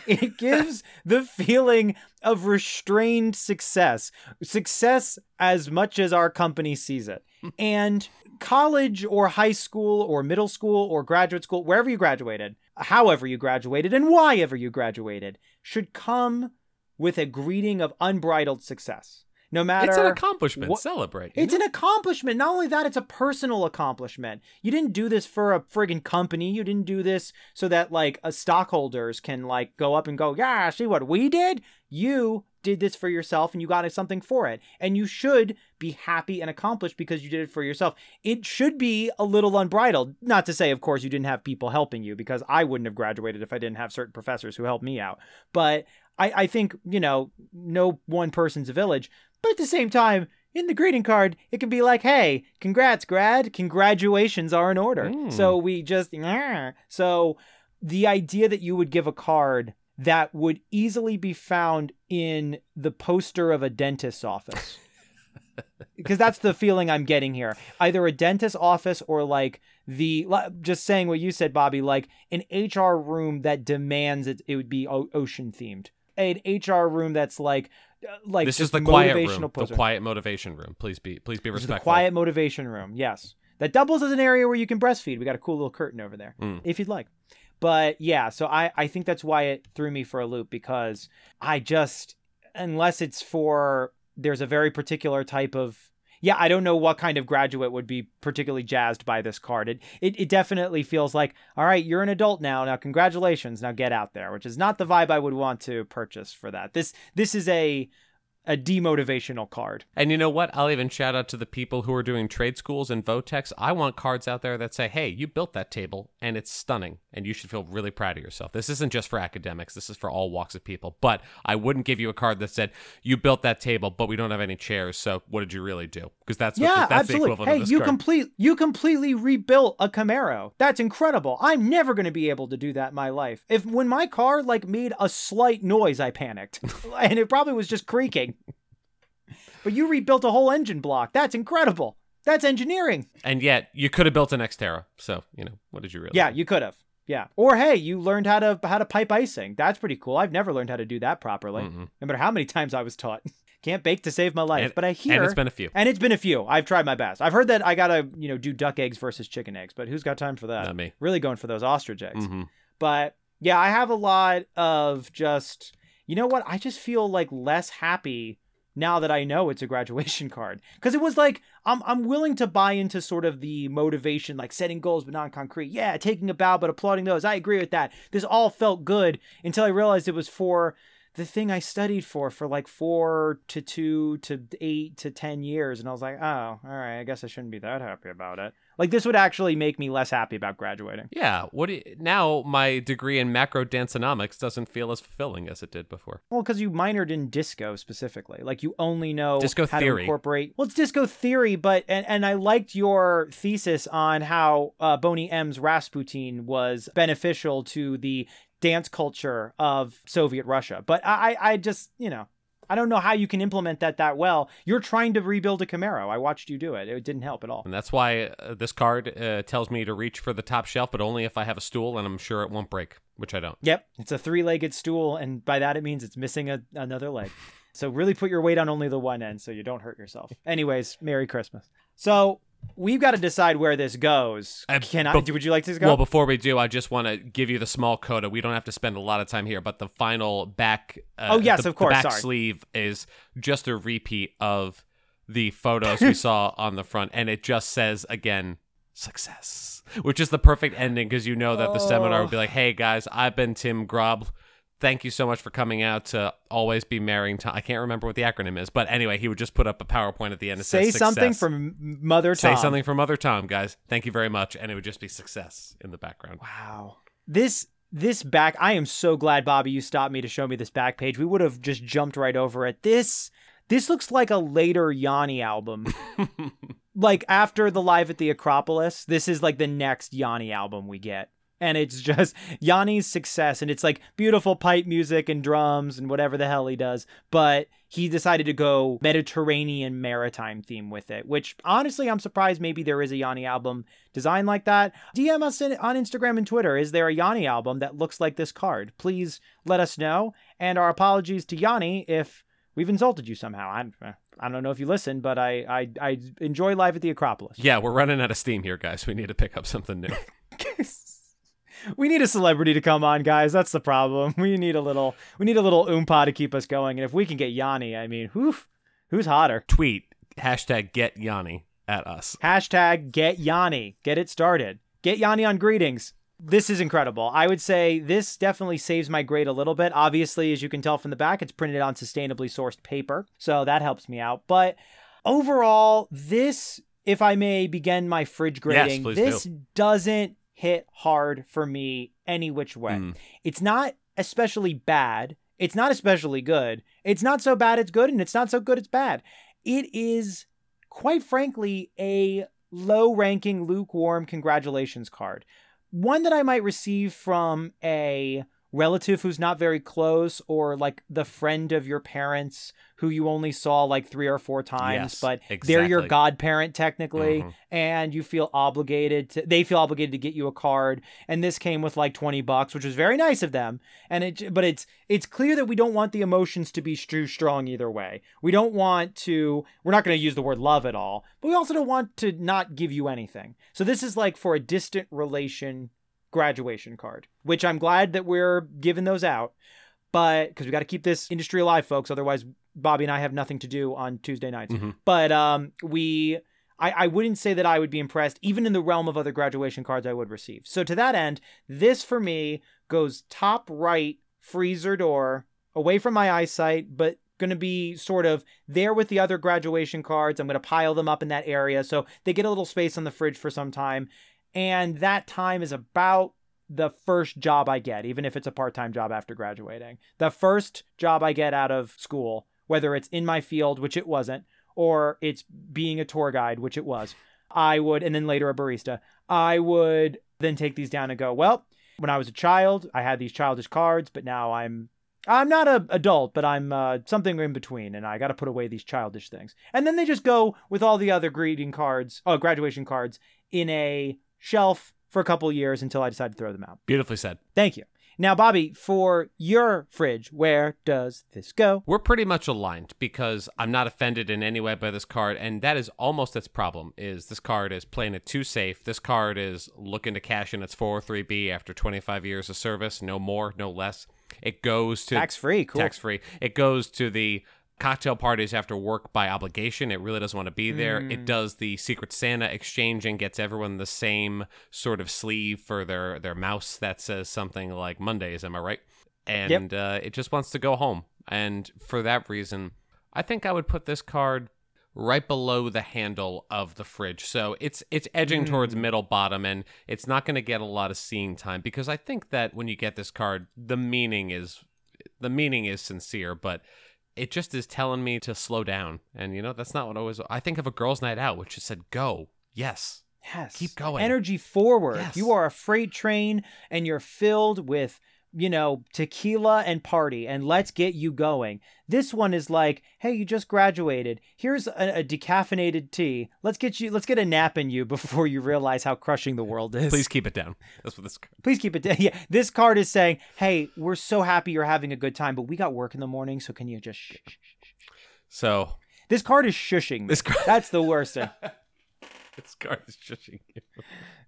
It gives the feeling of restrained success success as much as our company sees it. Hmm. And college or high school or middle school or graduate school wherever you graduated however you graduated and why ever you graduated should come with a greeting of unbridled success no matter It's an accomplishment. what- Celebrate. it's know? an accomplishment. Not only that, it's a personal accomplishment. You didn't do this for a friggin' company. You didn't do this so that like uh, stockholders can like go up and go, yeah, see what we did? You did this for yourself and you got something for it. And you should be happy and accomplished because you did it for yourself. It should be a little unbridled. Not to say, of course, you didn't have people helping you because I wouldn't have graduated if I didn't have certain professors who helped me out. But I, I think, you know, no one person's a village. But at the same time, in the greeting card, it can be like, hey, congrats, grad. Congratulations are in order. Mm. So we just, so the idea that you would give a card that would easily be found in the poster of a dentist's office. [laughs] Because that's the feeling I'm getting here. Either a dentist office or like the just saying what you said, Bobby, like an HR room that demands it, it would be ocean themed. An HR room that's like like this is the quiet room. The quiet motivation room. Please be please be is the respectful. quiet motivation room. Yes. That doubles as an area where you can breastfeed. We got a cool little curtain over there Mm. if you'd like. But yeah, so I, I think that's why it threw me for a loop because I just, unless it's for, there's a very particular type of, yeah, I don't know what kind of graduate would be particularly jazzed by this card. It, it it definitely feels like, all right, you're an adult now. Now congratulations. Now get out there, which is not the vibe I would want to purchase for that. This this is a a demotivational card. And you know what? I'll even shout out to the people who are doing trade schools and vo-techs. I want cards out there that say, hey, you built that table and it's stunning and you should feel really proud of yourself. This isn't just for academics, this is for all walks of people. But I wouldn't give you a card that said, you built that table, but we don't have any chairs. So what did you really do? Because that's yeah, the, that's absolutely. the equivalent hey, of this you card. complete you completely rebuilt a Camaro. That's incredible. I'm never going to be able to do that in my life. If when my car like made a slight noise, I panicked, [laughs] and it probably was just creaking. But you rebuilt a whole engine block. That's incredible. That's engineering. and yet you could have built an Xterra. So, you know, what did you really Yeah, do? you could have. Yeah. Or hey, you learned how to how to pipe icing. That's pretty cool. I've never learned how to do that properly. Mhm. No matter how many times I was taught. [laughs] Can't bake to save my life. And- but I hear And it's been a few. and it's been a few. I've tried my best. I've heard that I gotta, you know, do duck eggs versus chicken eggs, but who's got time for that? Not me. Really going for those ostrich eggs. hmm But yeah, I have a lot of just, you know what? I just feel like less happy now that I know it's a graduation [laughs] card. Because it was like, I'm, I'm willing to buy into sort of the motivation, like setting goals but non concrete. Yeah, taking a bow but applauding those. I agree with that. This all felt good until I realized it was for the thing I studied for for like four to two to eight to 10 years. And I was like, oh, all right, I guess I shouldn't be that happy about it. Like, this would actually make me less happy about graduating. Yeah. What do you, now my degree in macro danceonomics doesn't feel as fulfilling as it did before. Well, because you minored in disco specifically, like you only know Disco how theory. to incorporate. Well, it's disco theory, but and and I liked your thesis on how uh, Boney M's Rasputin was beneficial to the dance culture of Soviet Russia. But I I I just you know I don't know how you can implement that that well. You're trying to rebuild a Camaro. I watched you do it. It didn't help at all. And that's why uh, this card uh, tells me to reach for the top shelf, but only if I have a stool and I'm sure it won't break, which I don't. Yep, it's a three-legged stool, and by that it means it's missing a, another leg. So really put your weight on only the one end, so you don't hurt yourself. Anyways, Merry Christmas. So we've got to decide where this goes. Uh, Can I? bef- would you like to go? Well, before we do, I just want to give you the small coda. We don't have to spend a lot of time here, but the final back. Uh, Oh, yes, the- of course, back sorry. sleeve is just a repeat of the photos we [laughs] saw on the front, and it just says again success, which is the perfect ending because you know that the seminar would be like, "Hey guys, I've been Tim Grob. Thank you so much for coming out to always be marrying Tom. I can't remember what the acronym is, but anyway, he would just put up a PowerPoint at the end. That Say something from Mother Say something from Mother Tom, guys. Thank you very much, and it would just be success in the background. Wow. This this back I am so glad Bobby you stopped me to show me this back page. We would have just jumped right over it. This this looks like a later Yanni album. [laughs] like after the live at the Acropolis, this is like the next Yanni album we get. And it's just [laughs] Yanni's success and it's like beautiful pipe music and drums and whatever the hell he does, but he decided to go Mediterranean maritime theme with it, which honestly I'm surprised maybe there is a Yanni album design like that. DM us in, on Instagram and Twitter. Is there a Yanni album that looks like this card? Please let us know. And our apologies to Yanni if we've insulted you somehow. I, I don't know if you listen, but I, I I enjoy live at the Acropolis. Yeah, we're running out of steam here, guys. We need to pick up something new. [laughs] we need a celebrity to come on, guys. That's the problem. [laughs] We need a little we need a little oompa to keep us going. And if we can get Yanni, I mean, whew, who's hotter? Tweet hashtag get Yanni at us. Hashtag get Yanni. Get it started. Get Yanni on greetings. This is incredible. I would say this definitely saves my grade a little bit. Obviously, as you can tell from the back, it's printed on sustainably sourced paper. So that helps me out. But overall, this, if I may begin my fridge grading, please this do. doesn't hit hard for me any which way. Mm. It's not especially bad. It's not especially good. It's not so bad it's good, and it's not so good it's bad. It is, quite frankly, a low ranking, lukewarm congratulations card. One that I might receive from a relative who's not very close or like the friend of your parents who you only saw like three or four times, Yes, but they're your godparent technically Mhm. and you feel obligated to they feel obligated to get you a card and this came with like 20 bucks which was very nice of them and it but it's it's clear that we don't want the emotions to be too strong either way. We don't want to we're not going to use the word love at all but we also don't want to not give you anything. So this is like for a distant relation graduation card which i'm glad that we're giving those out but because we got to keep this industry alive folks otherwise Bobby and I have nothing to do on Tuesday nights. Mhm. But um, we, I, I wouldn't say that I would be impressed, even in the realm of other graduation cards I would receive. So to that end, this for me goes top right freezer door, away from my eyesight, but going to be sort of there with the other graduation cards. I'm going to pile them up in that area so they get a little space on the fridge for some time. And that time is about the first job I get, even if it's a part time job after graduating. The first job I get out of school, whether it's in my field, which it wasn't, or it's being a tour guide, which it was, I would, and then later a barista, I would then take these down and go, well, when I was a child, I had these childish cards, but now I'm I'm not a adult, but I'm uh, something in between, and I got to put away these childish things. And then they just go with all the other greeting cards, oh, graduation cards, in a shelf for a couple years until I decide to throw them out. Beautifully said. Thank you. Now, Bobby, for your fridge, where does this go? We're pretty much aligned because I'm not offended in any way by this card, and that is almost its problem. Is this card is playing it too safe? This card is looking to cash in its 403b after 25 years of service, no more, no less. It goes to Tax free, cool. tax free. It goes to the cocktail parties after work by obligation. It really doesn't want to be there. Mm. It does the Secret Santa exchanging, gets everyone the same sort of sleeve for their their mouse that says something like Mondays. Am I right? And uh, it just wants to go home. And for that reason, I think I would put this card right below the handle of the fridge. So it's it's edging towards Mm. middle bottom and it's not going to get a lot of seeing time because I think that when you get this card the meaning is the meaning is sincere but it just is telling me to slow down. And you know, that's not what I always I think of a girls night out which just said go. Yes. Yes. Keep going. Energy forward. Yes. You are a freight train and you're filled with, you know, tequila and party and let's get you going. This one is like, hey, you just graduated. Here's a, a decaffeinated tea. Let's get you let's get a nap in you [laughs] before you realize how crushing the world is. Please keep it down. That's what this card. Please keep it down. [laughs] Yeah. This card is saying, hey, we're so happy you're having a good time, but we got work in the morning, so can you just shh, shh, shh. So, This card is shushing me. This card- That's the worst [laughs] this card is shushing you.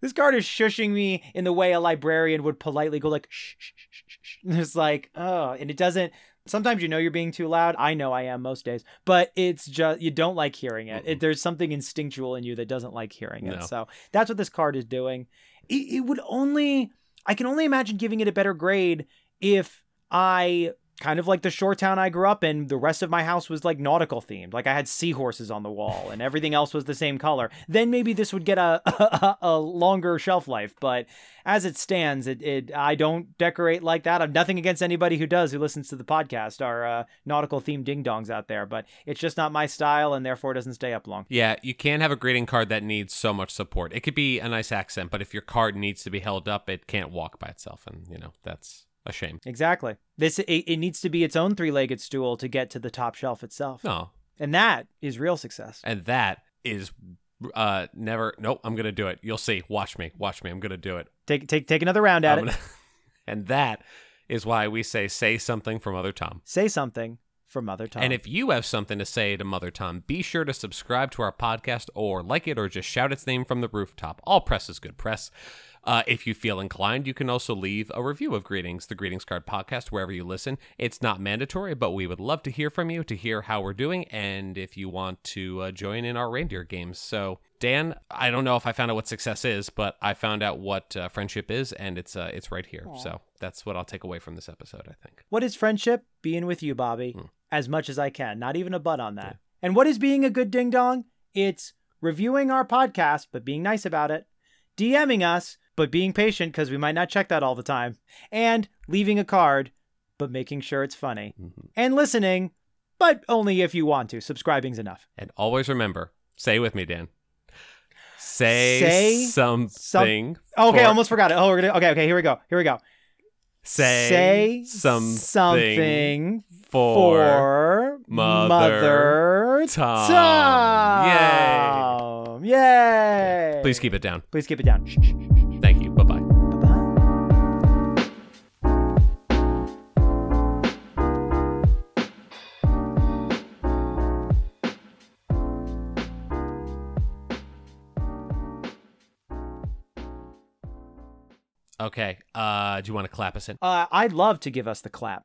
This card is shushing me in the way a librarian would politely go like shh, shh, shh, shh, shh, shh. And It's like, oh, and it doesn't sometimes you know you're being too loud. I know I am most days, but it's just you don't like hearing it. it there's something instinctual in you that doesn't like hearing it. No. So that's what this card is doing. It, it would only I can only imagine giving it a better grade if I kind of like the shore town I grew up in, the rest of my house was like nautical themed. Like I had seahorses on the wall and everything else was the same color. Then maybe this would get a [laughs] a, a longer shelf life. But as it stands, it, it I don't decorate like that. I'm nothing against anybody who does who listens to the podcast, our uh, nautical themed ding dongs out there. But it's just not my style and therefore doesn't stay up long. Yeah, you can't have a greeting card that needs so much support. It could be a nice accent, but if your card needs to be held up, it can't walk by itself, and you know that's a shame. Exactly. This it, it needs to be its own three-legged stool to get to the top shelf itself. No, And that is real success. and that is uh never. Nope, I'm gonna do it. You'll see. Watch me. Watch me. I'm gonna do it. Take take take another round at I'm it. gonna- [laughs] and that is why we say say something for Mother Tom. Say something for Mother Tom. And if you have something to say to Mother Tom, be sure to subscribe to our podcast or like it or just shout its name from the rooftop. All press is good press. Uh, if you feel inclined, you can also leave a review of Greetings, the Greetings Card podcast, wherever you listen. It's not mandatory, but we would love to hear from you to hear how we're doing and if you want to uh, join in our reindeer games. So, Dan, I don't know if I found out what success is, but I found out what uh, friendship is, and it's uh, it's right here. So that's what I'll take away from this episode. I think. what is friendship? Being with you, Bobby, Hmm. as much as I can. Not even a butt on that. And what is being a good ding dong? It's reviewing our podcast, but being nice about it, DMing us, but being patient because we might not check that all the time, and leaving a card, but making sure it's funny, Mhm. and listening, but only if you want to. Subscribing's enough. And always remember, say with me, Dan. Say, Say something. Okay, for- almost forgot it. Oh, we're gonna. Okay, okay. Here we go. Here we go. Say, say something, something for, for Mother Mother Tom. Tom. Yay! Please keep it down. Please keep it down. Shh, shh, shh, Okay. Uh, do you want to clap us in? Uh, I'd love to give us the clap.